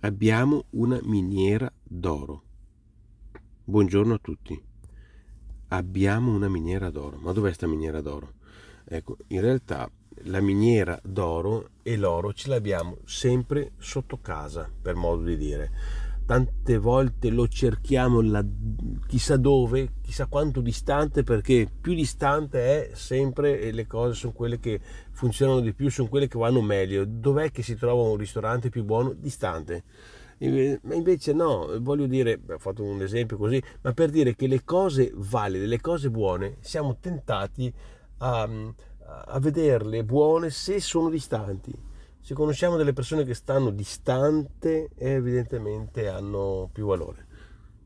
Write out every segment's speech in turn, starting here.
abbiamo una miniera d'oro. Buongiorno a tutti. Abbiamo una miniera d'oro. Ma dov'è sta miniera d'oro? Ecco, in realtà la miniera d'oro e l'oro ce l'abbiamo sempre sotto casa, per modo di dire tante volte lo cerchiamo la, chissà dove, chissà quanto distante, perché più distante è sempre e le cose sono quelle che funzionano di più, sono quelle che vanno meglio. Dov'è che si trova un ristorante più buono? Distante. Ma invece no, voglio dire, ho fatto un esempio così, ma per dire che le cose valide, le cose buone, siamo tentati a, a vederle buone se sono distanti se conosciamo delle persone che stanno distante, evidentemente hanno più valore.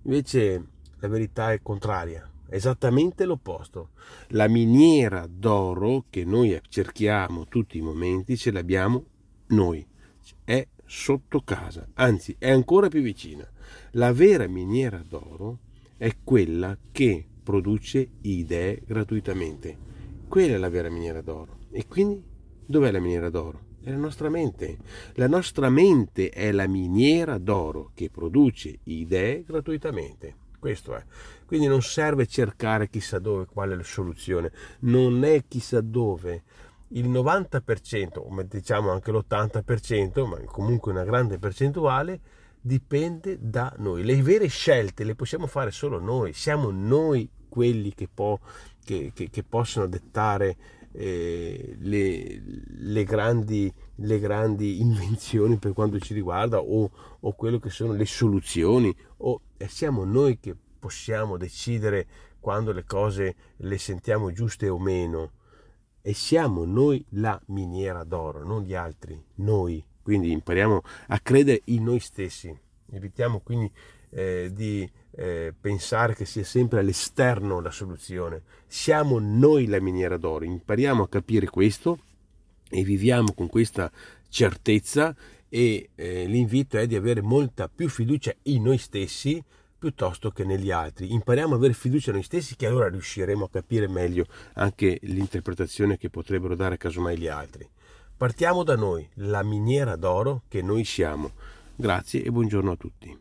Invece la verità è contraria, esattamente l'opposto. La miniera d'oro che noi cerchiamo tutti i momenti ce l'abbiamo noi, è sotto casa, anzi è ancora più vicina. La vera miniera d'oro è quella che produce idee gratuitamente. Quella è la vera miniera d'oro. E quindi dov'è la miniera d'oro? È la nostra mente. La nostra mente è la miniera d'oro che produce idee gratuitamente. Questo è. Quindi non serve cercare chissà dove, qual è la soluzione. Non è chissà dove. Il 90%, o diciamo anche l'80%, ma comunque una grande percentuale, dipende da noi. Le vere scelte le possiamo fare solo noi. Siamo noi quelli che, po- che, che, che possono dettare eh, le, le, grandi, le, grandi, invenzioni per quanto ci riguarda o, o quello che sono le soluzioni. O eh, siamo noi che possiamo decidere quando le cose le sentiamo giuste o meno. E siamo noi la miniera d'oro, non gli altri, noi. Quindi impariamo a credere in noi stessi, evitiamo quindi eh, di eh, pensare che sia sempre all'esterno la soluzione. Siamo noi la miniera d'oro, impariamo a capire questo e viviamo con questa certezza e eh, l'invito è di avere molta più fiducia in noi stessi piuttosto che negli altri. Impariamo ad avere fiducia in noi stessi che allora riusciremo a capire meglio anche l'interpretazione che potrebbero dare casomai gli altri. Partiamo da noi, la miniera d'oro che noi siamo. Grazie e buongiorno a tutti.